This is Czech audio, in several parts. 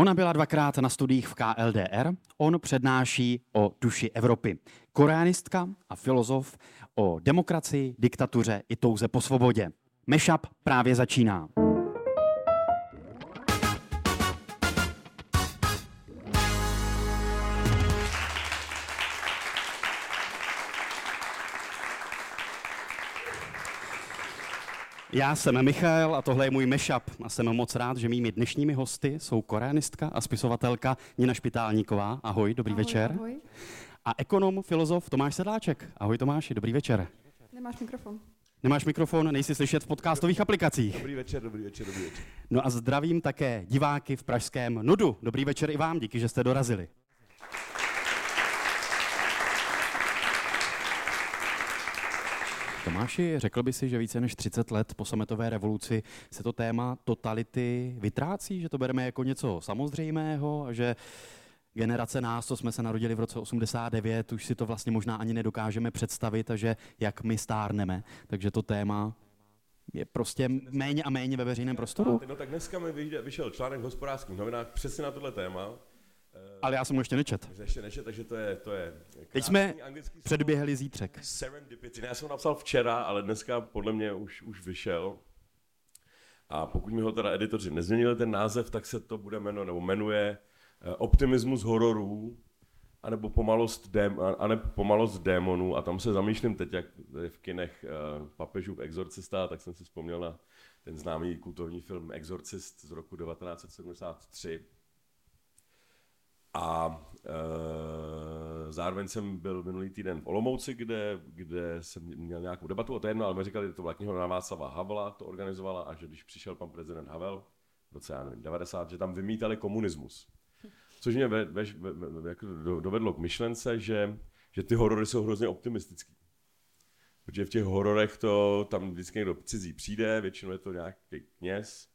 Ona byla dvakrát na studiích v KLDR, on přednáší o duši Evropy. Koreanistka a filozof o demokracii, diktatuře i touze po svobodě. Mešap právě začíná. Já jsem Michal a tohle je můj mešap a jsem moc rád, že mými dnešními hosty jsou koreanistka a spisovatelka Nina Špitálníková. Ahoj, dobrý ahoj, večer. Ahoj. A ekonom, filozof Tomáš Sedláček. Ahoj Tomáši, dobrý večer. Nemáš mikrofon. Nemáš mikrofon, nejsi slyšet v podcastových aplikacích. Dobrý večer, dobrý večer, dobrý večer. No a zdravím také diváky v pražském Nudu. Dobrý večer i vám, díky, že jste dorazili. Tomáši, řekl by si, že více než 30 let po sametové revoluci se to téma totality vytrácí, že to bereme jako něco samozřejmého a že generace nás, co jsme se narodili v roce 89, už si to vlastně možná ani nedokážeme představit a že jak my stárneme, takže to téma je prostě méně a méně ve veřejném prostoru. No tak dneska mi vyšel článek v hospodářských novinách přesně na tohle téma. Ale já jsem ho ještě nečet. Ještě nečet, takže to je, to je Teď jsme předběhli zítřek. Serendipity. Já jsem ho napsal včera, ale dneska podle mě už, už vyšel. A pokud mi ho teda editoři nezměnili ten název, tak se to bude jmenovat, nebo jmenuje eh, Optimismus hororů, anebo pomalost, dém, anebo pomalost démonů. A tam se zamýšlím teď, jak v kinech uh, papežův exorcista, tak jsem si vzpomněl na ten známý kultovní film Exorcist z roku 1973 a e, zároveň jsem byl minulý týden v Olomouci, kde, kde jsem měl nějakou debatu o téma, ale mi říkali, že to byla knihovna Václava Havla, to organizovala a že když přišel pan prezident Havel v roce, já nevím, 90, že tam vymítali komunismus. Což mě ve, ve, ve, jako dovedlo k myšlence, že, že ty horory jsou hrozně optimistický. Protože v těch hororech to tam vždycky někdo cizí přijde, většinou je to nějaký kněz,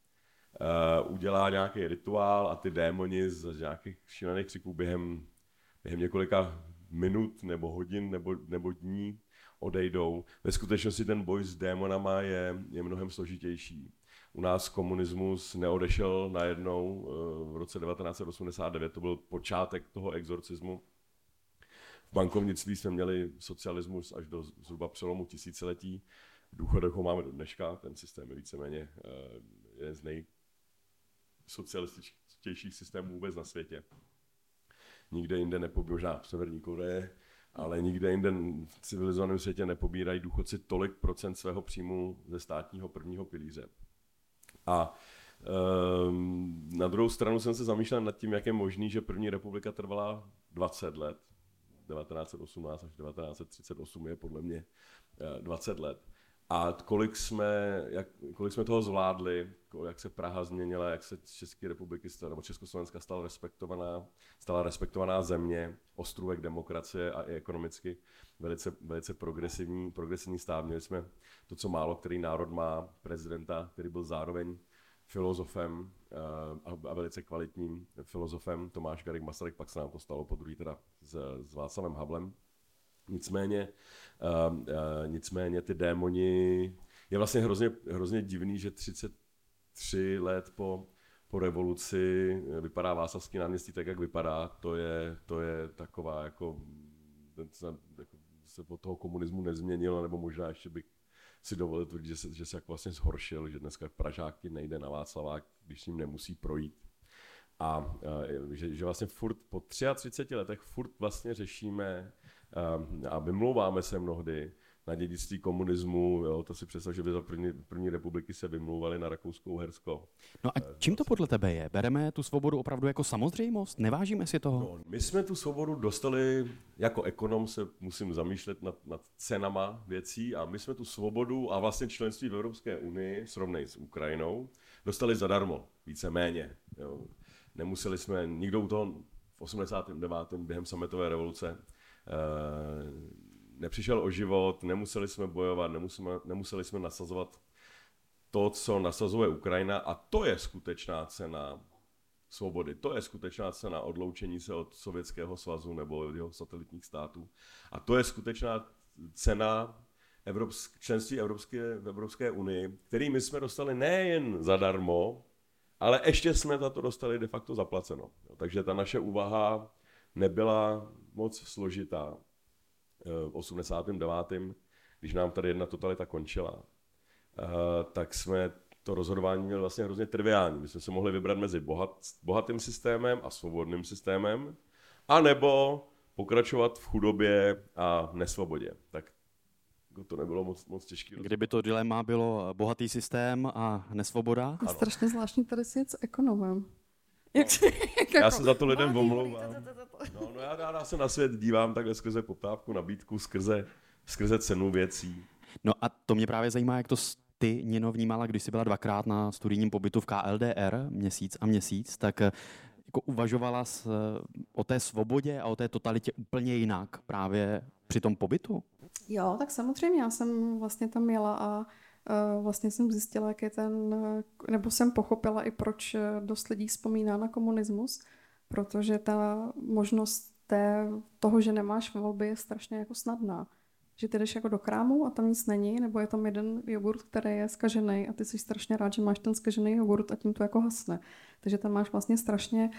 uh, udělá nějaký rituál a ty démoni z nějakých šílených křiků během, během několika minut nebo hodin nebo, nebo dní odejdou. Ve skutečnosti ten boj s démonama je, je mnohem složitější. U nás komunismus neodešel najednou uh, v roce 1989, to byl počátek toho exorcismu. V bankovnictví jsme měli socialismus až do zhruba přelomu tisíciletí. Důchodech ho máme do dneška, ten systém je víceméně uh, jeden z nej, socialističtějších systémů vůbec na světě. Nikde jinde nepobírají, v Severní Koreje, ale nikde jinde v civilizovaném světě nepobírají důchodci tolik procent svého příjmu ze státního prvního pilíře. A um, na druhou stranu jsem se zamýšlel nad tím, jak je možný, že první republika trvala 20 let. 1918 až 1938 je podle mě 20 eh, let a kolik jsme, jak, kolik jsme toho zvládli, jak se Praha změnila, jak se České republiky stala, nebo Československa stala respektovaná, stala respektovaná země, ostrůvek demokracie a i ekonomicky velice, velice progresivní, progresivní stát. Měli jsme to, co málo který národ má, prezidenta, který byl zároveň filozofem uh, a velice kvalitním filozofem, Tomáš Garik Masaryk, pak se nám to stalo po druhý teda s, s Václavem Havlem. Nicméně, uh, uh, nicméně ty démoni, je vlastně hrozně, hrozně divný, že 33 let po, po revoluci vypadá Václavský náměstí tak, jak vypadá. To je, to je taková jako, ten se, jako se od toho komunismu nezměnilo, nebo možná ještě bych si dovolil tvrdit, že se, že se jako vlastně zhoršil, že dneska Pražáky nejde na Václavák, když s ním nemusí projít. A, a že, že vlastně furt po 33 letech furt vlastně řešíme a vymlouváme se mnohdy na dědictví komunismu, jo, to si představ, že by za první, první republiky se vymlouvali na Rakousko-Uhersko. No a čím to podle tebe je? Bereme tu svobodu opravdu jako samozřejmost? Nevážíme si toho? No, my jsme tu svobodu dostali, jako ekonom se musím zamýšlet nad, nad cenama věcí a my jsme tu svobodu a vlastně členství v Evropské unii, srovnej s Ukrajinou, dostali zadarmo, více-méně. Nemuseli jsme, nikdo u toho v 89. během sametové revoluce Eh, nepřišel o život, nemuseli jsme bojovat, nemuseli, nemuseli jsme nasazovat to, co nasazuje Ukrajina a to je skutečná cena svobody. To je skutečná cena odloučení se od Sovětského svazu nebo jeho satelitních států. A to je skutečná cena Evropsk, členství Evropské, v Evropské unii, který my jsme dostali nejen zadarmo, ale ještě jsme za to dostali de facto zaplaceno. Takže ta naše úvaha nebyla moc složitá. Eh, v 89. když nám tady jedna totalita končila, eh, tak jsme to rozhodování měli vlastně hrozně triviální. My jsme se mohli vybrat mezi bohat, bohatým systémem a svobodným systémem, anebo pokračovat v chudobě a nesvobodě. Tak to nebylo moc, moc těžké. Kdyby to dilema bylo bohatý systém a nesvoboda? A strašně zvláštní tady si s ekonomem. Jak, no, já se za to lidem omlouvám. No, no já, já se na svět dívám takhle skrze poptávku, nabídku, skrze, skrze cenu věcí. No a to mě právě zajímá, jak to ty, Nino, vnímala, když jsi byla dvakrát na studijním pobytu v KLDR, měsíc a měsíc, tak eh, jako uvažovala s, eh, o té svobodě a o té totalitě úplně jinak právě při tom pobytu? Jo, tak samozřejmě, já jsem vlastně tam jela a uh, vlastně jsem zjistila, jak je ten, nebo jsem pochopila i proč dost lidí vzpomíná na komunismus, protože ta možnost té, toho, že nemáš volby, je strašně jako snadná že ty jdeš jako do krámu a tam nic není, nebo je tam jeden jogurt, který je skažený a ty jsi strašně rád, že máš ten skažený jogurt a tím to jako hasne. Takže tam máš vlastně strašně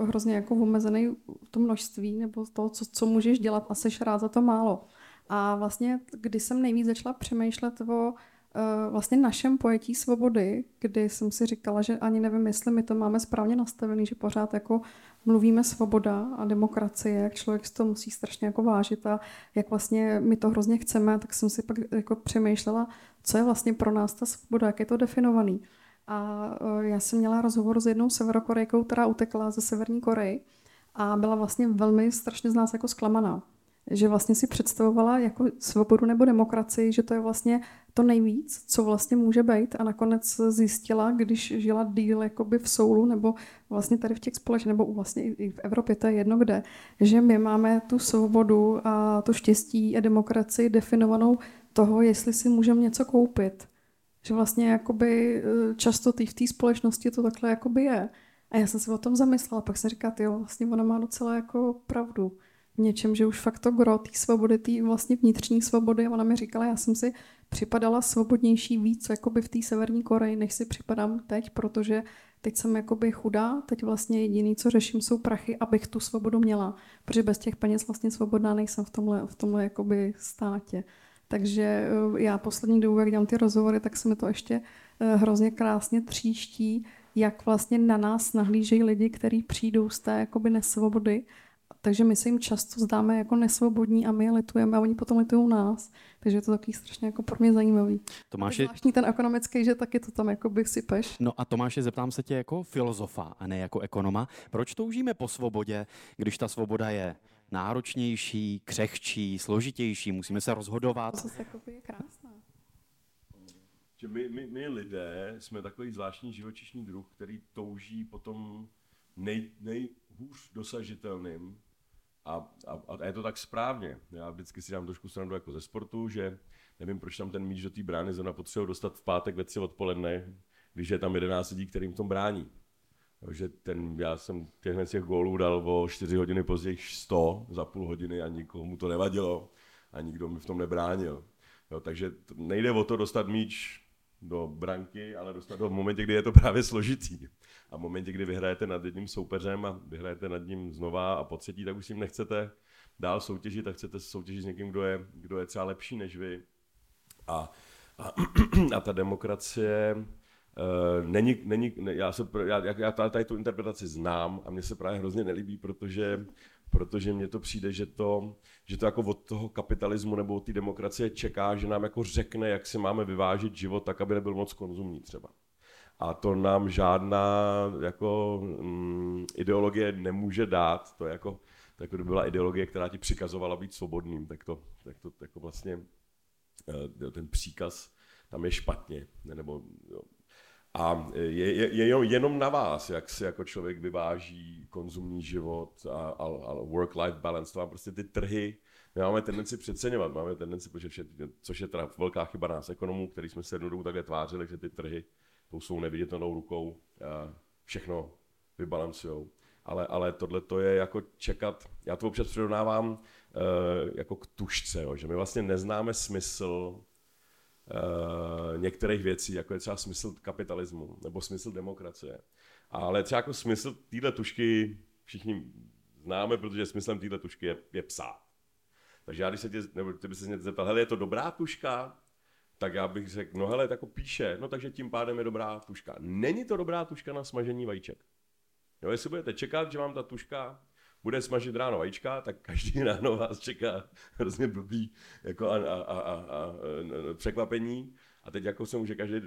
uh, hrozně jako omezený to množství nebo to, co, co můžeš dělat a seš rád za to málo. A vlastně, když jsem nejvíc začala přemýšlet o Eh, vlastně našem pojetí svobody, kdy jsem si říkala, že ani nevím, jestli my to máme správně nastavený, že pořád jako mluvíme svoboda a demokracie, jak člověk si to musí strašně jako vážit a jak vlastně my to hrozně chceme, tak jsem si pak jako přemýšlela, co je vlastně pro nás ta svoboda, jak je to definovaný. A eh, já jsem měla rozhovor s jednou severokorejkou, která utekla ze Severní Koreji a byla vlastně velmi strašně z nás jako zklamaná že vlastně si představovala jako svobodu nebo demokracii, že to je vlastně to nejvíc, co vlastně může být a nakonec zjistila, když žila díl jakoby v soulu nebo vlastně tady v těch společných, nebo vlastně i v Evropě, to je jedno kde, že my máme tu svobodu a to štěstí a demokracii definovanou toho, jestli si můžeme něco koupit. Že vlastně jakoby eh, často v té společnosti to takhle jakoby je. A já jsem se o tom zamyslela, pak jsem říkala, jo, vlastně ona má docela jako pravdu něčem, že už fakt to gro té svobody, té vlastně vnitřní svobody, ona mi říkala, já jsem si připadala svobodnější víc jakoby v té severní Koreji, než si připadám teď, protože teď jsem jakoby chudá, teď vlastně jediný, co řeším, jsou prachy, abych tu svobodu měla, protože bez těch peněz vlastně svobodná nejsem v tomhle, v tomhle jakoby státě. Takže eh, já poslední dobu, jak dělám ty rozhovory, tak se mi to ještě eh, hrozně krásně tříští, jak vlastně na nás nahlížejí lidi, kteří přijdou z té jakoby nesvobody takže my se jim často zdáme jako nesvobodní a my je litujeme a oni potom litují nás. Takže je to takový strašně jako pro mě zajímavý. Tomáši... Zvláštní ten ekonomický, že taky to tam jako by sypeš. No a Tomáši, zeptám se tě jako filozofa a ne jako ekonoma. Proč toužíme po svobodě, když ta svoboda je náročnější, křehčí, složitější, musíme se rozhodovat? To zase je krásná. Že my, my, my lidé jsme takový zvláštní živočišný druh, který touží potom nej, nejhůř dosažitelným a, a, a je to tak správně. Já vždycky si dám trošku stranu jako ze sportu, že nevím, proč tam ten míč do té brány zrovna potřebuje dostat v pátek ve tři odpoledne, když je tam 11 lidí, kterým tom brání. Takže ten, já jsem těchhle těch gólů dal o 4 hodiny později 100 za půl hodiny a nikomu to nevadilo a nikdo mi v tom nebránil. Jo, takže nejde o to dostat míč do branky, ale dostat ho v momentě, kdy je to právě složitý. A v momentě, kdy vyhrajete nad jedním soupeřem a vyhrajete nad ním znova a po třetí, tak už s ním nechcete dál soutěžit a chcete soutěžit s někým, kdo je, kdo je třeba lepší než vy. A, a, a ta demokracie uh, není, není já, se, já, já tady tu interpretaci znám a mně se právě hrozně nelíbí, protože protože mně to přijde, že to, že to jako od toho kapitalismu nebo od té demokracie čeká, že nám jako řekne, jak si máme vyvážit život tak, aby nebyl moc konzumní třeba. A to nám žádná jako mm, ideologie nemůže dát. To je jako, to jako byla ideologie, která ti přikazovala být svobodným, tak to, tak to jako vlastně eh, ten příkaz tam je špatně. Nebo, jo. A je, je, je jenom na vás, jak si jako člověk vyváží konzumní život a, a, a work-life balance. To prostě ty trhy, my máme tendenci přeceňovat, máme tendenci, protože což je teda velká chyba nás ekonomů, který jsme se jednou takhle tvářili, že ty trhy tou svou neviditelnou rukou všechno vybalancujou. Ale, ale tohle to je jako čekat, já to občas přirovnávám uh, jako k tušce, jo, že my vlastně neznáme smysl uh, některých věcí, jako je třeba smysl kapitalismu nebo smysl demokracie. Ale třeba jako smysl téhle tušky všichni známe, protože smyslem téhle tušky je, je psát. Takže já, když se tě, nebo ty by se mě zeptal, hele, je to dobrá tuška? Tak já bych řekl, no hele, jako píše, no takže tím pádem je dobrá tuška. Není to dobrá tuška na smažení vajíček. Jo, jestli budete čekat, že vám ta tuška bude smažit ráno vajíčka, tak každý ráno vás čeká hrozně blbý jako a, a, a, a, a překvapení. A teď jako se může každý,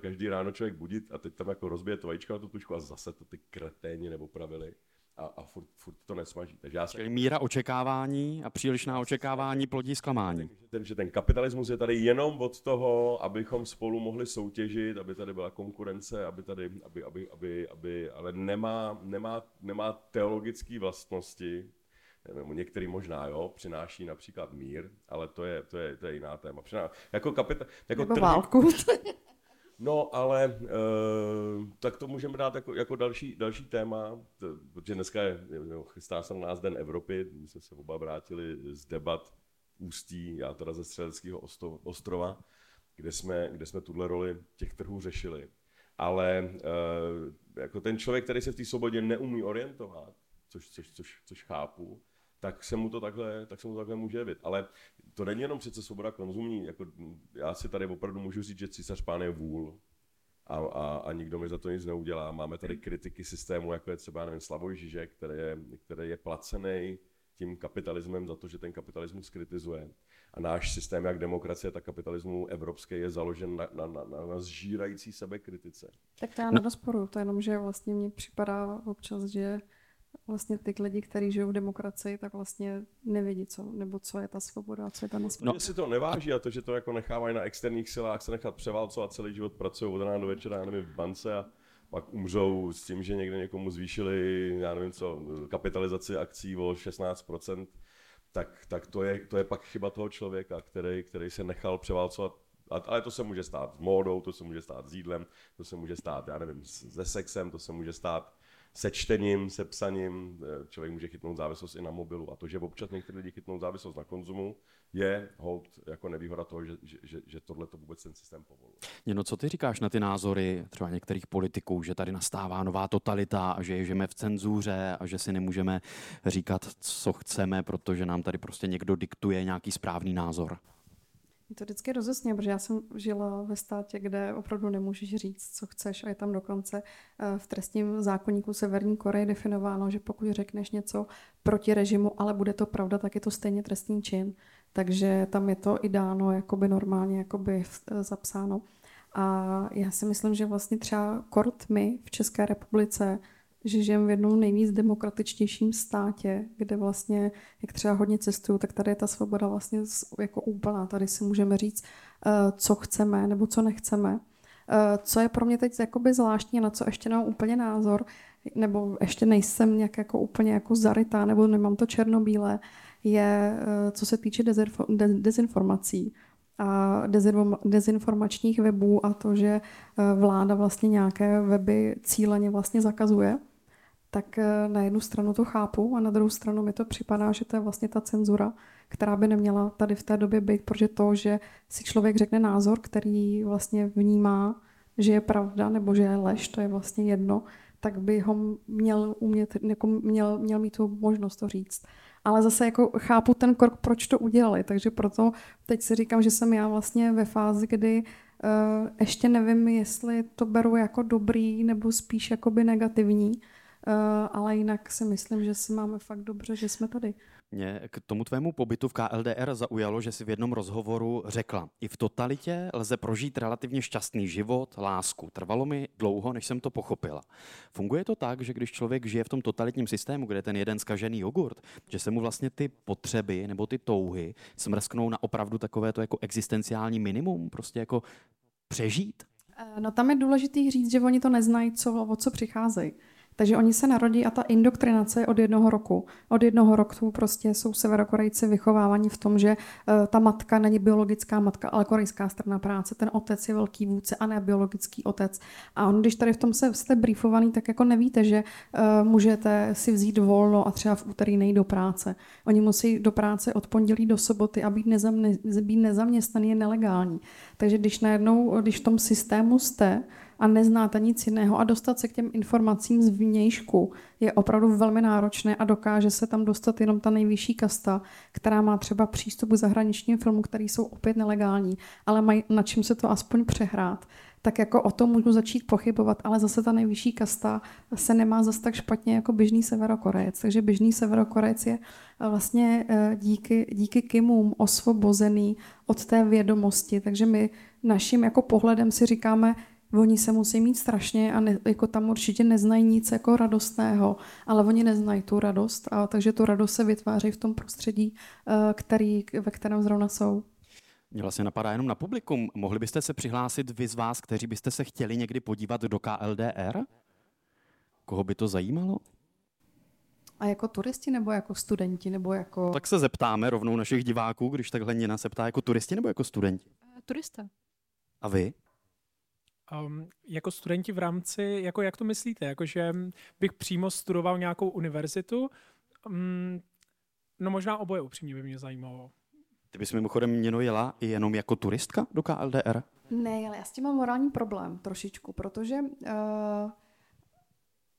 každý ráno člověk budit a teď tam jako rozbije to vajíčko na tu tušku a zase to ty kreténi nebo pravili a, a furt, furt to nesmaží. Takže já. Čili míra očekávání a přílišná očekávání plodí zklamání. Ten, že ten kapitalismus je tady jenom od toho, abychom spolu mohli soutěžit, aby tady byla konkurence, aby tady, aby, aby, aby, aby ale nemá, nemá, nemá teologické vlastnosti, nebo některý možná, jo, přináší například mír, ale to je, to je, to je jiná téma. Přiná, jako kapita, jako Nebo trh, válku. No, ale e, tak to můžeme dát jako, jako další, další téma, to, protože dneska je, jo, chystá se na nás Den Evropy, my jsme se oba vrátili z debat Ústí, já teda ze Střeleckého ostrova, kde jsme, kde jsme tuhle roli těch trhů řešili. Ale e, jako ten člověk, který se v té svobodě neumí orientovat, což, což, což, což chápu, tak se mu to takhle, tak se mu to takhle může jevit. Ale to není jenom přece svoboda konzumní. Jako, já si tady opravdu můžu říct, že císař pán je vůl a, a, a nikdo mi za to nic neudělá. Máme tady kritiky systému, jako je třeba nevím, Slavoj Žižek, který je, který je placený tím kapitalismem za to, že ten kapitalismus kritizuje. A náš systém, jak demokracie, tak kapitalismu evropský, je založen na, na, na, na zžírající sebe kritice. Tak to já nerozporuju, to jenom, že vlastně mně připadá občas, že vlastně ty lidi, kteří žijou v demokracii, tak vlastně nevědí, co, nebo co je ta svoboda a co je ta nesvoboda. No, si to neváží a to, že to jako nechávají na externích silách se nechat převálcovat celý život, pracují od rána do večera, já nevím, v bance a pak umřou s tím, že někde někomu zvýšili, já nevím co, kapitalizaci akcí o 16%, tak, tak to, je, to je pak chyba toho člověka, který, který se nechal převálcovat ale to se může stát s módou, to se může stát s jídlem, to se může stát, já nevím, se sexem, to se může stát se čtením, se psaním, eh, člověk může chytnout závislost i na mobilu. A to, že občas někteří lidi chytnou závislost na konzumu, je hold jako nevýhoda toho, že, že, že tohle to vůbec ten systém povoluje. No co ty říkáš na ty názory třeba některých politiků, že tady nastává nová totalita a že žijeme v cenzuře a že si nemůžeme říkat, co chceme, protože nám tady prostě někdo diktuje nějaký správný názor? Je to vždycky rozesně, protože já jsem žila ve státě, kde opravdu nemůžeš říct, co chceš a je tam dokonce eh, v trestním zákonníku Severní Koreje definováno, že pokud řekneš něco proti režimu, ale bude to pravda, tak je to stejně trestný čin. Takže tam je to i dáno jakoby normálně jakoby eh, zapsáno. A já si myslím, že vlastně třeba kort my v České republice že žijeme v jednom nejvíc demokratičtějším státě, kde vlastně, jak třeba hodně cestuju, tak tady je ta svoboda vlastně jako úplná. Tady si můžeme říct, eh, co chceme nebo co nechceme. Eh, co je pro mě teď jakoby zvláštní, na co ještě nemám úplně názor, nebo ještě nejsem nějak jako úplně jako zarytá, nebo nemám to černobílé, je eh, co se týče dezinformací a dezinformačních webů a to, že vláda vlastně nějaké weby cíleně vlastně zakazuje tak eh, na jednu stranu to chápu a na druhou stranu mi to připadá, že to je vlastně ta cenzura, která by neměla tady v té době být, protože to, že si člověk řekne názor, který vlastně vnímá, že je pravda nebo že je lež, to je vlastně jedno, tak by ho měl umět, jako měl, měl mít tu možnost to říct. Ale zase jako chápu ten krok, proč to udělali, takže proto teď si říkám, že jsem já vlastně ve fázi, kdy uh, ještě nevím, jestli to beru jako dobrý nebo spíš jakoby negativní, ale jinak si myslím, že si máme fakt dobře, že jsme tady. Mě k tomu tvému pobytu v KLDR zaujalo, že si v jednom rozhovoru řekla, i v totalitě lze prožít relativně šťastný život, lásku. Trvalo mi dlouho, než jsem to pochopila. Funguje to tak, že když člověk žije v tom totalitním systému, kde je ten jeden skažený jogurt, že se mu vlastně ty potřeby nebo ty touhy smrsknou na opravdu takové to jako existenciální minimum, prostě jako přežít? Eh, no tam je důležité říct, že oni to neznají, co, o co přicházejí. Takže oni se narodí a ta indoktrinace je od jednoho roku. Od jednoho roku prostě jsou severokorejci vychovávaní v tom, že uh, ta matka není biologická matka, ale korejská strana práce. Ten otec je velký vůdce a ne biologický otec. A on, když tady v tom se, jste briefovaný, tak jako nevíte, že uh, můžete si vzít volno a třeba v úterý nejít do práce. Oni musí do práce od pondělí do soboty a být, nezam, být nezaměstnaný je nelegální. Takže když najednou, když v tom systému jste, a neznáte nic jiného a dostat se k těm informacím z vnějšku je opravdu velmi náročné a dokáže se tam dostat jenom ta nejvyšší kasta, která má třeba přístup k zahraničním filmům, které jsou opět nelegální, ale mají na čím se to aspoň přehrát tak jako o tom můžu začít pochybovat, ale zase ta nejvyšší kasta se nemá zase tak špatně jako běžný severokorejec. Takže běžný severokorejec je vlastně eh, díky, díky Kimům osvobozený od té vědomosti. Takže my naším jako pohledem si říkáme, Oni se musí mít strašně a ne, jako tam určitě neznají nic jako radostného, ale oni neznají tu radost, a takže tu radost se vytváří v tom prostředí, eh, který, ve kterém zrovna jsou. Mě vlastně napadá jenom na publikum. Mohli byste se přihlásit vy z vás, kteří byste se chtěli někdy podívat do KLDR? Koho by to zajímalo? A jako turisti nebo jako studenti? Nebo jako... Tak se zeptáme rovnou našich diváků, když takhle Nina se ptá, jako turisti nebo jako studenti? Turista. A vy? Um, jako studenti v rámci, jako jak to myslíte, jakože bych přímo studoval nějakou univerzitu? Um, no možná oboje upřímně by mě zajímalo. Ty bys mimochodem měno jela i jenom jako turistka do KLDR? Ne, ale já s tím mám morální problém trošičku, protože uh,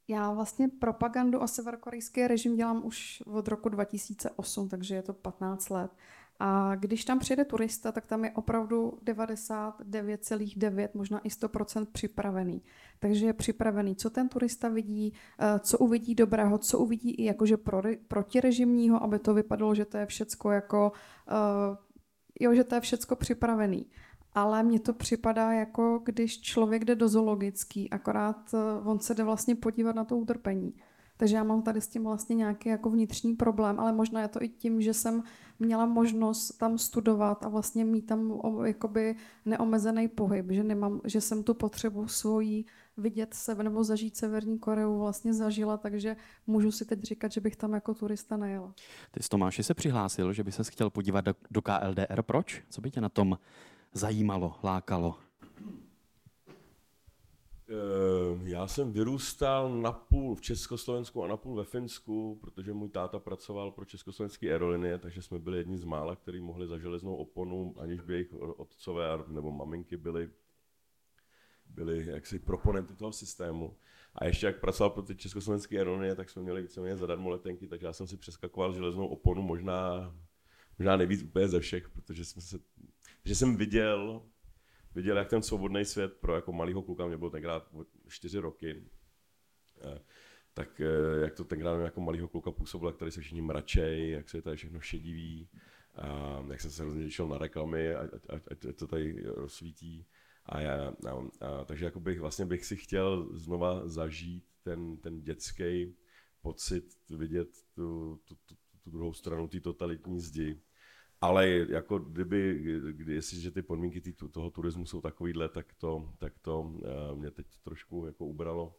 já vlastně propagandu a severokorejský režim dělám už od roku 2008, takže je to 15 let. A když tam přijede turista, tak tam je opravdu 99,9, možná i 100% připravený. Takže je připravený, co ten turista vidí, eh, co uvidí dobrého, co uvidí i jakože pro, protirežimního, aby to vypadalo, že to je všecko jako, uh, jo, že to je všecko připravený. Ale mně to připadá jako, když člověk jde do zoologický, akorát uh, on se jde vlastně podívat na to utrpení. Takže já mám tady s tím vlastně nějaký jako vnitřní problém, ale možná je to i tím, že jsem měla možnost tam studovat a vlastně mít tam jakoby neomezený pohyb, že, nemám, že jsem tu potřebu svojí vidět se nebo zažít Severní Koreu vlastně zažila, takže můžu si teď říkat, že bych tam jako turista nejela. Ty s Tomáši se přihlásil, že by se chtěl podívat do, do KLDR. Proč? Co by tě na tom zajímalo, lákalo? Eh, já jsem vyrůstal na půl v Československu a na půl ve Finsku, protože můj táta pracoval pro československé aerolinie, takže jsme byli jedni z mála, kteří mohli za železnou oponu, aniž by jejich otcové nebo maminky byli, byli jaksi proponenty toho systému. A ještě jak pracoval pro ty československé aerolinie, tak jsme měli víceméně zadarmo letenky, takže já jsem si přeskakoval železnou oponu možná, možná nejvíc úplně ze všech, protože, jsme se, že jsem viděl viděl, jak ten svobodný svět pro jako malého kluka, mě bylo tenkrát čtyři roky, eh, tak eh, jak to tenkrát jako malého kluka působilo, jak tady se všichni mračej, jak se tady všechno šedivý, a jak jsem se hrozně těšil na reklamy, ať, ať, ať to tady rozsvítí. A já, a, a, takže jako bych, vlastně bych si chtěl znova zažít ten, ten dětský pocit, vidět tu, tu, tu, tu druhou stranu té totalitní zdi ale jako kdyby, kdy, jestliže ty podmínky tý, toho turismu jsou takovýhle, tak to, tak to uh, mě teď trošku jako ubralo.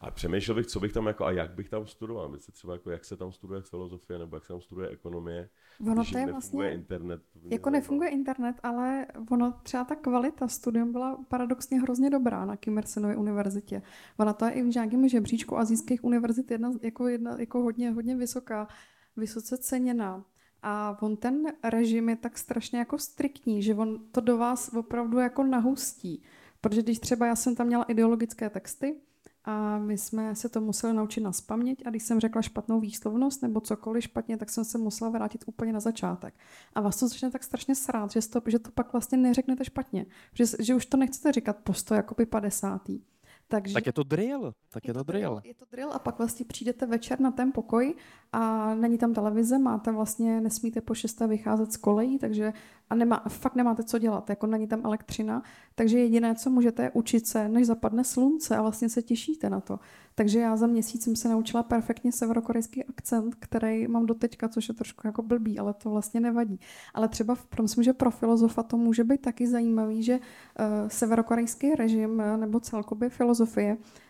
A přemýšlel bych, co bych tam jako a jak bych tam studoval. Myslím třeba jako jak se tam studuje filozofie nebo jak se tam studuje ekonomie. Ono to je vlastně, internet. Jako nefunguje internet, ale ono třeba ta kvalita studium byla paradoxně hrozně dobrá na Kim Il univerzitě. Ona to je i v nějakém žebříčku azijských univerzit jedna, jako, jedna, jako hodně, hodně vysoká, vysoce ceněná. A on ten režim je tak strašně jako striktní, že on to do vás opravdu jako nahustí. Protože když třeba já jsem tam měla ideologické texty, a my jsme se to museli naučit na spaměť a když jsem řekla špatnou výslovnost nebo cokoliv špatně, tak jsem se musela vrátit úplně na začátek. A vás to začne tak strašně srát, že to, že to pak vlastně neřeknete špatně. Že, že už to nechcete říkat posto jako by padesátý. Takže, tak je to drill. Tak je, je to, to drill. drill. Je to drill a pak vlastně přijdete večer na ten pokoj a není tam televize, máte vlastně, nesmíte po šesté vycházet z kolejí, takže a nemá, fakt nemáte co dělat, jako není tam elektřina, takže jediné, co můžete, je učit se, než zapadne slunce a vlastně se těšíte na to. Takže já za měsíc jsem se naučila perfektně severokorejský akcent, který mám doteďka, což je trošku jako blbý, ale to vlastně nevadí. Ale třeba myslím, že pro filozofa to může být taky zajímavý, že uh, severokorejský režim uh, nebo celkově filozofie Uh,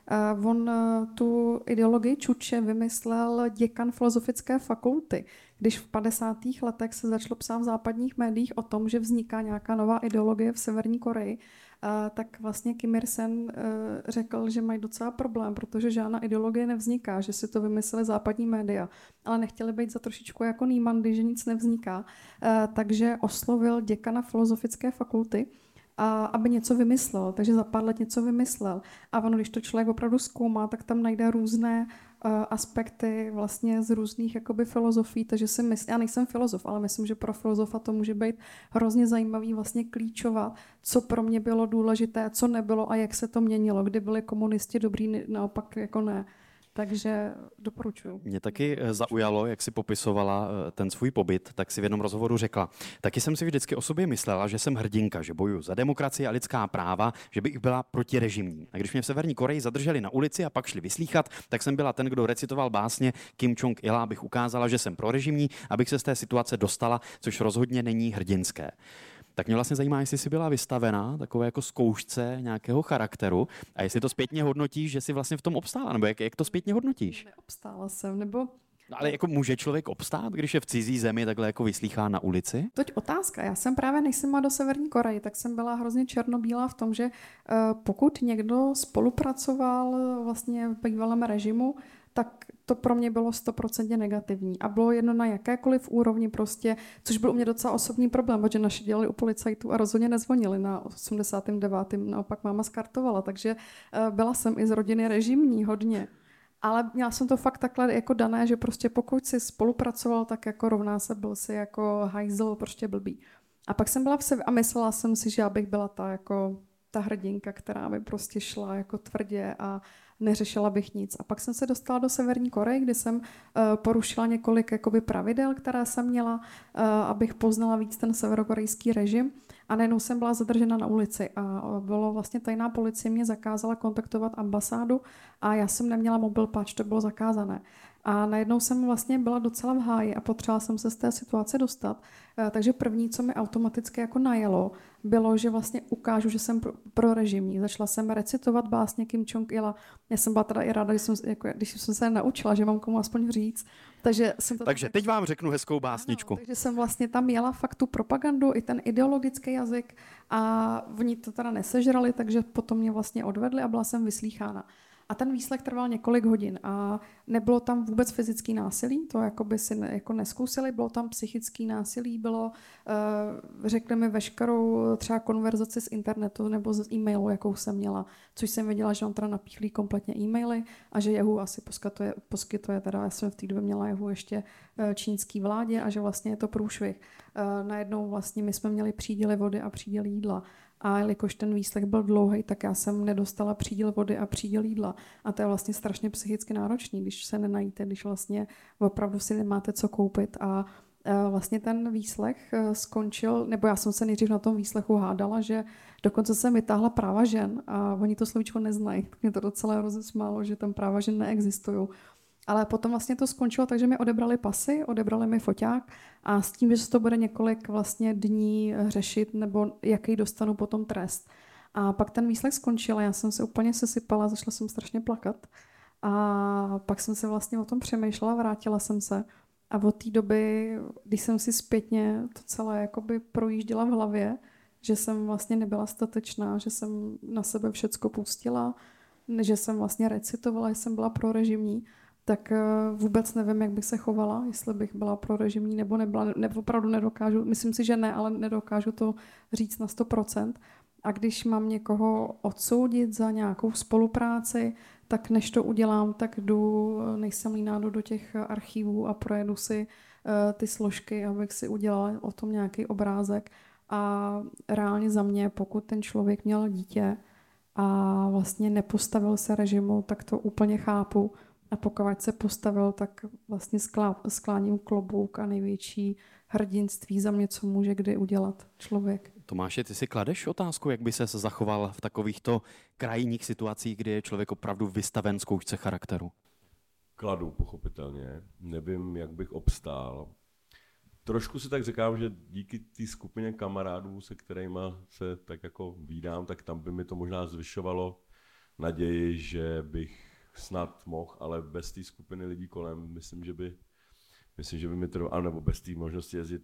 on uh, tu ideologii Čuče vymyslel děkan filozofické fakulty, když v 50. letech se začalo psát v západních médiích o tom, že vzniká nějaká nová ideologie v Severní Koreji, tak vlastně Kim Ir-sen uh, řekl, že mají docela problém, protože žádná ideologie nevzniká, že si to vymysleli západní média, ale nechtěli být za trošičku jako Nýmandy, že nic nevzniká, uh, takže oslovil děkana filozofické fakulty, a aby něco vymyslel, takže za pár let něco vymyslel. A ono, když to člověk opravdu zkoumá, tak tam najde různé uh, aspekty vlastně z různých jakoby filozofií, takže si myslím, já nejsem filozof, ale myslím, že pro filozofa to může být hrozně zajímavý vlastně klíčovat, co pro mě bylo důležité, co nebylo a jak se to měnilo, kdy byli komunisti dobrý, naopak jako ne. Takže doporučuji. Mě taky eh, zaujalo, jak si popisovala eh, ten svůj pobyt, tak si v jednom rozhovoru řekla. Taky jsem si vždycky o sobě myslela, že jsem hrdinka, že bojuju za demokracii a lidská práva, že bych byla protirežimní. A když mě v Severní Koreji zadrželi na ulici a pak šli vyslíchat, tak jsem byla ten, kdo recitoval básně Kim Jong-ila, abych ukázala, že jsem prorežimní, abych se z té situace dostala, což rozhodně není hrdinské. Tak mě vlastně zajímá, jestli jsi byla vystavená takové jako zkoušce nějakého charakteru a jestli to zpětně hodnotíš, že jsi vlastně v tom obstála, nebo jak, jak to zpětně hodnotíš? Neobstála jsem, nebo No, ale jako může člověk obstát, když je v cizí zemi takhle jako vyslýchá na ulici? Toť otázka. Já jsem právě, než jsem do Severní Koreji, tak jsem byla hrozně černobílá v tom, že uh, pokud někdo spolupracoval vlastně v bývalém režimu, tak to pro mě bylo stoprocentně negativní. A bylo jedno na jakékoliv úrovni prostě, což byl u mě docela osobní problém, protože naši dělali u policajtů a rozhodně nezvonili na 89. Naopak máma skartovala, takže uh, byla jsem i z rodiny režimní hodně. Ale měla jsem to fakt takhle jako dané, že prostě pokud si spolupracoval, tak jako rovná se byl si jako hajzl, prostě blbý. A pak jsem byla v sebe a myslela jsem si, že já bych byla ta jako ta hrdinka, která by prostě šla jako tvrdě a neřešila bych nic. A pak jsem se dostala do Severní Koreje, kde jsem uh, porušila několik jakoby, pravidel, která jsem měla, uh, abych poznala víc ten severokorejský režim. A najednou jsem byla zadržena na ulici a bylo vlastně tajná policie mě zakázala kontaktovat ambasádu a já jsem neměla mobil, pač to bylo zakázané. A najednou jsem vlastně byla docela v háji a potřebovala jsem se z té situace dostat. Eh, takže první, co mi automaticky jako najelo, bylo, že vlastně ukážu, že jsem pro, pro režimní. Začala jsem recitovat básně Kim Jong-ila. Já jsem byla teda i ráda, když jsem, jako, když jsem se naučila, že mám komu aspoň říct. Takže, jsem to takže teď vám řeknu hezkou básničku. Ano, takže jsem vlastně tam jela fakt tu propagandu, i ten ideologický jazyk a oni to teda nesežrali, takže potom mě vlastně odvedli a byla jsem vyslýchána. A ten výslech trval několik hodin. A nebylo tam vůbec fyzický násilí, to jako by si ne, jako neskusili, bylo tam psychický násilí, bylo, uh, řekli mi veškerou třeba konverzaci z internetu nebo z e-mailu, jakou jsem měla, což jsem věděla, že on teda napíchlí kompletně e-maily a že Jehu asi poskytuje, poskytuje teda, já jsem v té době měla Jehu ještě uh, čínský vládě a že vlastně je to průšvih. Najednou vlastně my jsme měli příděly vody a příděly jídla a jelikož ten výslech byl dlouhý, tak já jsem nedostala příděl vody a příděl jídla. A to je vlastně strašně psychicky náročný, když se nenajíte, když vlastně opravdu si nemáte co koupit a vlastně ten výslech e, skončil, nebo já jsem se nejdřív na tom výslechu hádala, že dokonce jsem vytáhla práva žen a oni to slovíčko neznají. Mě to docela rozesmálo, že tam práva žen neexistují. Ale potom vlastně to skončilo, takže mi odebrali pasy, odebrali mi foťák a s tím, že se to bude několik vlastně dní řešit, nebo jaký dostanu potom trest. A pak ten výslech skončil a já jsem se úplně sesypala, začala jsem strašně plakat. A pak jsem se vlastně o tom přemýšlela, vrátila jsem se. A od té doby, když jsem si zpětně to celé jakoby projížděla v hlavě, že jsem vlastně nebyla statečná, že jsem na sebe všecko pustila, že jsem vlastně recitovala, že jsem byla prorežimní, tak eh, vůbec nevím, jak bych se chovala, jestli bych byla pro režimní nebo nebyla. Ne, opravdu nedokážu, myslím si, že ne, ale nedokážu to říct na 100%. A když mám někoho odsoudit za nějakou spolupráci, tak než to udělám, tak jdu, eh, nejsem líná, do těch archivů a projedu si uh, ty složky, abych si udělala o tom nějaký obrázek. A reálně za mě, pokud ten člověk měl dítě a vlastně nepostavil se režimu, tak to úplně chápu a pokud se postavil, tak vlastně sklá, skláním klobouk a největší hrdinství za mě, co může kdy udělat člověk. Tomáše, ty si kladeš otázku, jak by se zachoval v takovýchto krajních situacích, kdy je člověk opravdu vystaven zkoušce charakteru? Kladu, pochopitelně. Nevím, jak bych obstál. Trošku si tak říkám, že díky té skupině kamarádů, se kterými se tak jako vídám, tak tam by mi to možná zvyšovalo naději, že bych snad mohl, ale bez té skupiny lidí kolem, myslím, že by, myslím, že by mi trvalo, nebo bez té možnosti jezdit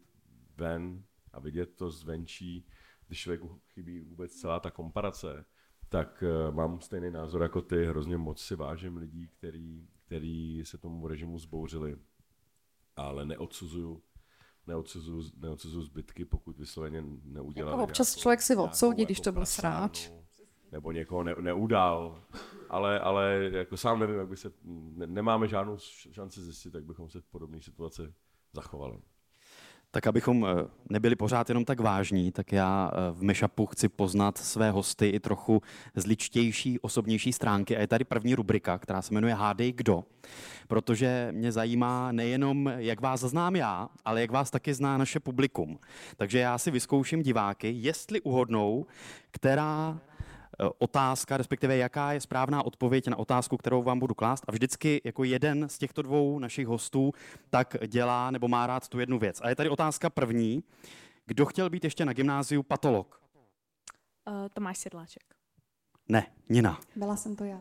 ven a vidět to zvenčí, když člověku chybí vůbec celá ta komparace, tak uh, mám stejný názor jako ty, hrozně moc si vážím lidí, který, který se tomu režimu zbouřili, ale neodsuzuju neodsuzuju, neodsuzuju zbytky, pokud vysloveně neudělali. Jako občas nějakou, člověk si odsoudí, když jako to byl sráč. Nebo někoho ne, neudal, ale, ale jako sám nevím, jak by se, ne, nemáme žádnou šanci zjistit, jak bychom se v podobné situaci zachovali. Tak abychom eh, nebyli pořád jenom tak vážní, tak já eh, v Meshupu chci poznat své hosty i trochu z ličtější, osobnější stránky. A je tady první rubrika, která se jmenuje Hádej kdo, protože mě zajímá nejenom, jak vás znám já, ale jak vás taky zná naše publikum. Takže já si vyzkouším diváky, jestli uhodnou, která otázka, respektive jaká je správná odpověď na otázku, kterou vám budu klást. A vždycky jako jeden z těchto dvou našich hostů tak dělá nebo má rád tu jednu věc. A je tady otázka první. Kdo chtěl být ještě na gymnáziu patolog? Uh, Tomáš Sedláček. Ne, Nina. Byla jsem to já.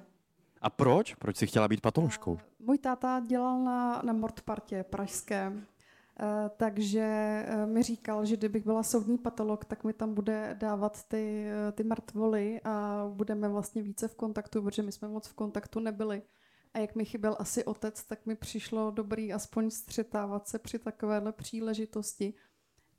A proč? Proč si chtěla být patoložkou? Můj táta dělal na, na Mordpartě pražském, eh, takže eh, mi říkal, že kdybych byla soudní patolog, tak mi tam bude dávat ty, eh, ty mrtvoly a budeme vlastně více v kontaktu, protože my jsme moc v kontaktu nebyli. A jak mi chyběl asi otec, tak mi přišlo dobrý aspoň střetávat se při takovéhle příležitosti.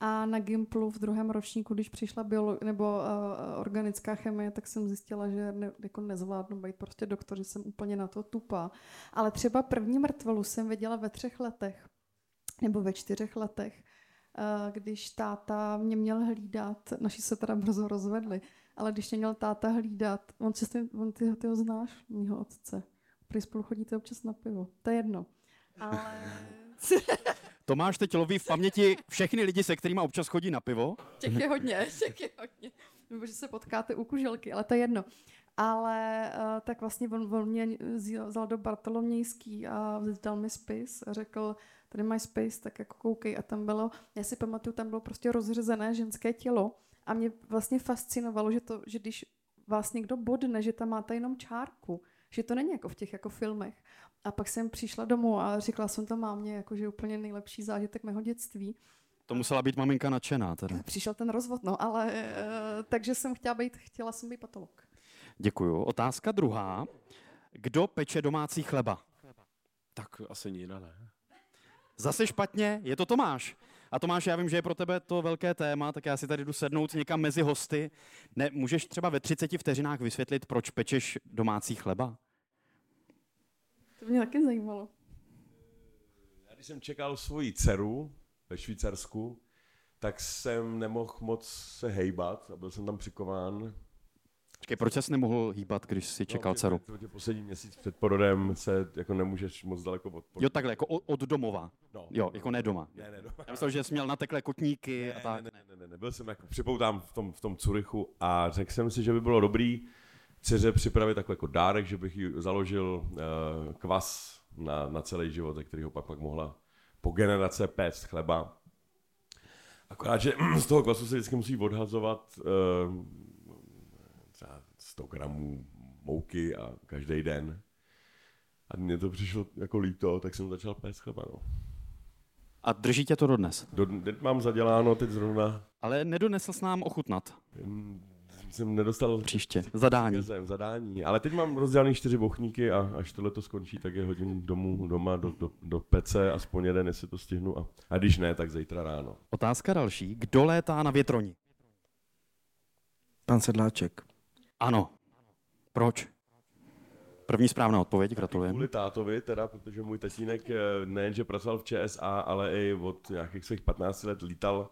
A na Gimplu v druhém ročníku, když přišla biolo- nebo uh, organická chemie, tak jsem zjistila, že ne, jako nezvládnu být prostě doktor, že jsem úplně na to tupá. Ale třeba první mrtvolu jsem viděla ve třech letech, nebo ve čtyřech letech, uh, když táta mě měl hlídat, naši se teda brzo rozvedli, ale když mě měl táta hlídat, on, si, on ty, ty ho znáš, mýho otce, prý spolu chodíte občas na pivo, to je jedno. Ale... Tomáš teď loví v paměti všechny lidi, se kterými občas chodí na pivo. Těch je hodně, těch je hodně. Nebo že se potkáte u kuželky, ale to je jedno. Ale uh, tak vlastně on, on mě vzal do Bartolomějský a dal mi spis a řekl, tady máš spis, tak jako koukej. A tam bylo, já si pamatuju, tam bylo prostě rozřezené ženské tělo a mě vlastně fascinovalo, že, to, že když vás někdo bodne, že tam máte jenom čárku, že to není jako v těch jako filmech. A pak jsem přišla domů a říkala jsem to mámě, jako, že úplně nejlepší zážitek mého dětství. To musela být maminka nadšená teda. Přišel ten rozvod, no, ale uh, takže jsem chtěla být, chtěla jsem být patolog. Děkuju. Otázka druhá. Kdo peče domácí chleba? Tak asi Nina ne. Zase špatně, je to Tomáš. A Tomáš, já vím, že je pro tebe to velké téma, tak já si tady jdu sednout někam mezi hosty. Ne, můžeš třeba ve 30 vteřinách vysvětlit, proč pečeš domácí chleba? To mě taky zajímalo. Já když jsem čekal svoji dceru ve Švýcarsku, tak jsem nemohl moc se hejbat a byl jsem tam přikován. Počkej, proč ses nemohl hýbat, když jsi čekal no, dceru? Protože poslední měsíc před porodem se jako nemůžeš moc daleko od. Jo, takhle, jako od, domova. No, Jo, jako ne doma. Ne, ne, no. Já myslel, že jsi měl nateklé kotníky ne, a tak. Ne, ne, ne, ne, byl jsem jako připoutám v tom, v tom Curychu a řekl jsem si, že by bylo dobrý dceře připravit takový jako dárek, že bych jí založil uh, kvas na, na celý život, ze kterého pak, pak mohla po generace péct chleba. Akorát, že z toho kvasu se vždycky musí odhazovat uh, 100 gramů mouky a každý den. A mně to přišlo jako líto, tak jsem začal péct chleba. No. A drží tě to dodnes. Do, teď mám zaděláno teď zrovna, Ale nedonesl s nám ochutnat jen jsem nedostal příště. Zadání. Jsem zadání. Ale teď mám rozdělaný čtyři bochníky a až tohle to skončí, tak je hodím domů, doma do, do, do pece, aspoň jeden, jestli to stihnu. A, a když ne, tak zítra ráno. Otázka další. Kdo létá na větroni? Pan Sedláček. Ano. Proč? První správná odpověď, gratulujem. Kvůli tátovi, teda, protože můj tatínek eh, nejenže pracoval v ČSA, ale i od nějakých svých 15 let lítal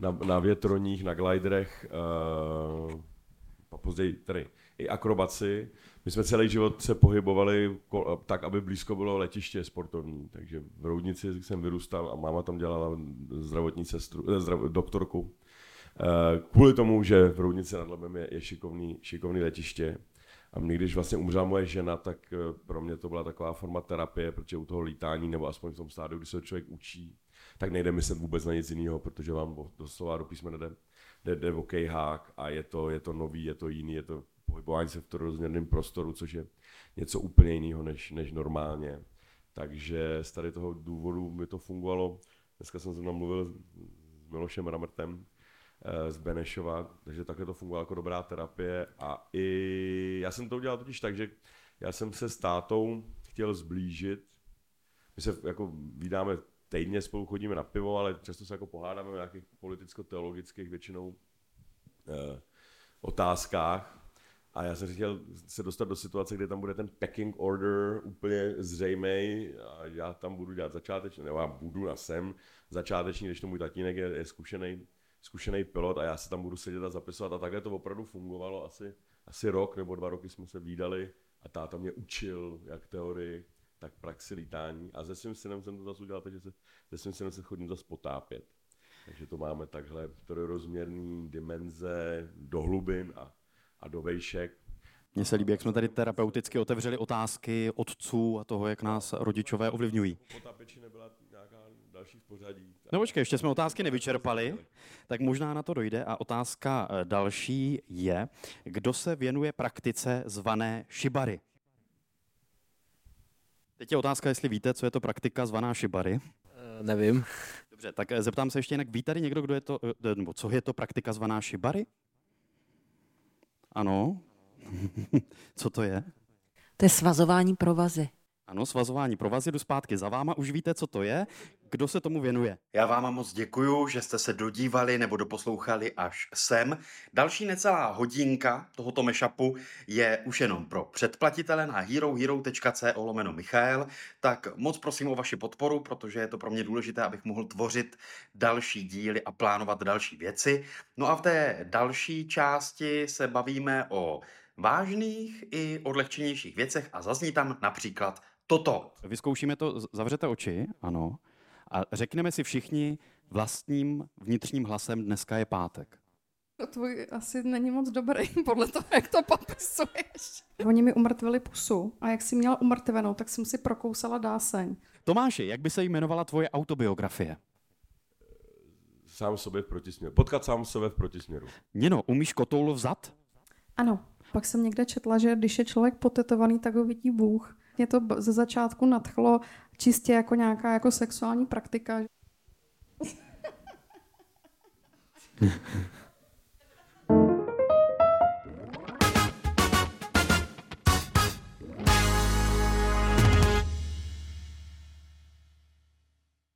na, na větroních, na gliderech, uh, a později tedy i akrobaci. My jsme celý život se pohybovali tak, aby blízko bylo letiště sportovní, takže v Roudnici jsem vyrůstal a máma tam dělala zdravotní sestru, eh, zdrav, doktorku. Eh, Kvůli tomu, že v Roudnici nad Labem je, je šikovný, šikovný letiště, a mě, když vlastně umřela moje žena, tak eh, pro mě to byla taková forma terapie, protože u toho lítání, nebo aspoň v tom stádiu, kdy se člověk učí, tak nejde myslet vůbec na nic jiného, protože vám doslova do písmene jde, jde, jde o kejhák a je to, je to nový, je to jiný, je to pohybování se v trojrozměrném prostoru, což je něco úplně jiného než, než normálně. Takže z tady toho důvodu mi to fungovalo. Dneska jsem zrovna mluvil s Milošem Ramrtem eh, z Benešova, takže takhle to fungovalo jako dobrá terapie a i já jsem to udělal totiž tak, že já jsem se s tátou chtěl zblížit. My se jako vydáme týdně spolu chodíme na pivo, ale často se jako pohádáme o nějakých politicko-teologických většinou eh, otázkách. A já jsem chtěl se dostat do situace, kde tam bude ten packing order úplně zřejmý a já tam budu dělat začáteční, nebo já budu na sem začáteční, když to můj tatínek je, je zkušený, zkušený pilot a já se tam budu sedět a zapisovat a takhle to opravdu fungovalo asi, asi rok nebo dva roky jsme se výdali a táta mě učil jak teorii, tak praxi lítání a se svým synem jsem to zase udělal, takže se, se svým synem se chodím zase potápět. Takže to máme takhle trojrozměrný dimenze do hlubin a, a do vejšek. Mně se líbí, jak jsme tady terapeuticky otevřeli otázky otců a toho, jak nás rodičové ovlivňují. Potápěči nebyla další v pořadí. No počkej, ještě jsme otázky nevyčerpali, tak možná na to dojde. A otázka eh, další je, kdo se věnuje praktice zvané shibari? Teď je otázka, jestli víte, co je to praktika zvaná shibari. Uh, nevím. Dobře, tak eh, zeptám se ještě jinak, ví tady někdo, kdo je to, nebo co je to praktika zvaná shibari? Ano. co to je? To je svazování provazy. Ano, svazování provazy, jdu zpátky za váma, už víte, co to je, kdo se tomu věnuje. Já vám moc děkuju, že jste se dodívali nebo doposlouchali až sem. Další necelá hodinka tohoto mashupu je už jenom pro předplatitele na herohero.co lomeno Michael, tak moc prosím o vaši podporu, protože je to pro mě důležité, abych mohl tvořit další díly a plánovat další věci. No a v té další části se bavíme o vážných i odlehčenějších věcech a zazní tam například toto. Vyzkoušíme to, zavřete oči, ano, a řekneme si všichni vlastním vnitřním hlasem, dneska je pátek. To tvůj asi není moc dobrý, podle toho, jak to popisuješ. Oni mi umrtvili pusu a jak si měla umrtvenou, tak jsem si prokousala dáseň. Tomáši, jak by se jmenovala tvoje autobiografie? Sám sobě v protisměru. Potkat sám sebe v protisměru. Nino, umíš kotoul vzad? Ano, pak jsem někde četla, že když je člověk potetovaný, tak ho vidí Bůh. Mě to ze začátku nadchlo čistě jako nějaká jako sexuální praktika.